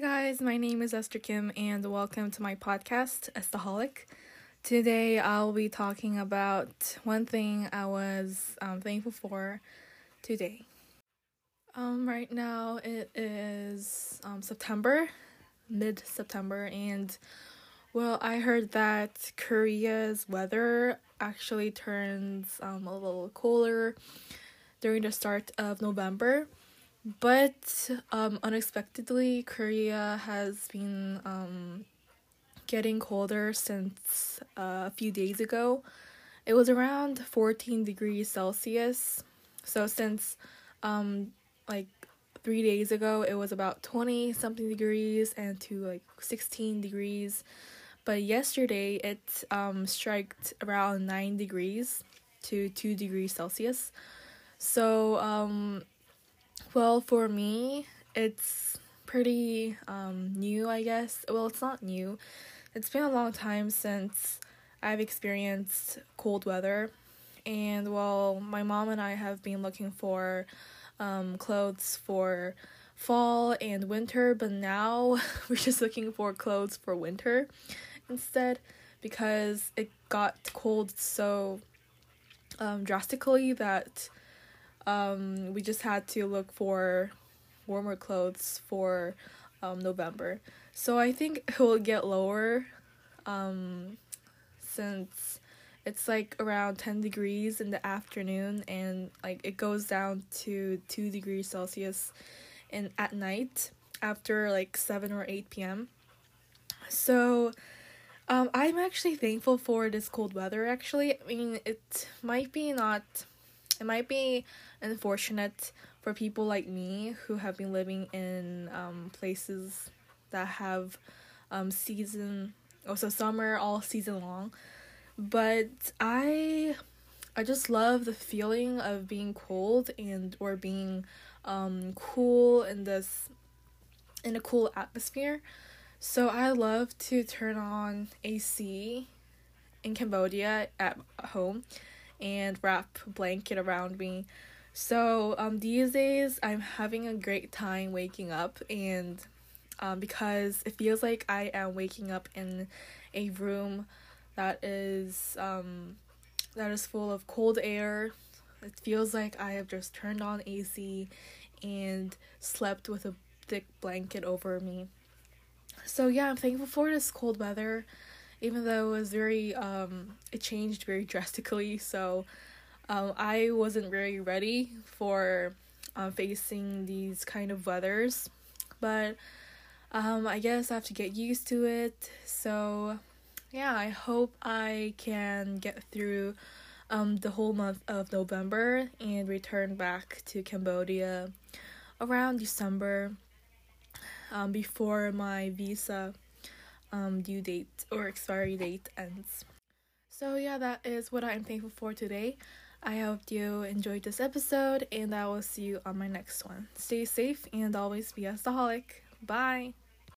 Guys, my name is Esther Kim, and welcome to my podcast, Estaholic. Today, I'll be talking about one thing I was um, thankful for today. Um, right now, it is um, September, mid September, and well, I heard that Korea's weather actually turns um, a little cooler during the start of November but um, unexpectedly, Korea has been um, getting colder since uh, a few days ago. It was around 14 degrees Celsius. So since um, like three days ago, it was about 20 something degrees and to like 16 degrees. But yesterday, it um, striked around 9 degrees to 2 degrees Celsius. So um, well, for me, it's pretty um, new, I guess. Well, it's not new. It's been a long time since I've experienced cold weather. And while my mom and I have been looking for um, clothes for fall and winter, but now we're just looking for clothes for winter instead because it got cold so um, drastically that um, we just had to look for warmer clothes for um, November. So I think it will get lower um, since it's like around 10 degrees in the afternoon and like it goes down to 2 degrees Celsius in at night after like 7 or 8 p.m. So um, I'm actually thankful for this cold weather actually. I mean, it might be not it might be unfortunate for people like me who have been living in um, places that have um, season also summer all season long. But i i just love the feeling of being cold and or being um, cool in this in a cool atmosphere. So i love to turn on ac in cambodia at home and wrap a blanket around me. So um, these days I'm having a great time waking up and um, because it feels like I am waking up in a room that is um, that is full of cold air. It feels like I have just turned on AC and slept with a thick blanket over me. So yeah, I'm thankful for this cold weather even though it was very um it changed very drastically. So um I wasn't very ready for uh, facing these kind of weathers. But um I guess I have to get used to it. So yeah I hope I can get through um the whole month of November and return back to Cambodia around December um before my visa um, due date or expiry date ends. So, yeah, that is what I'm thankful for today. I hope you enjoyed this episode, and I will see you on my next one. Stay safe and always be a staholic. Bye.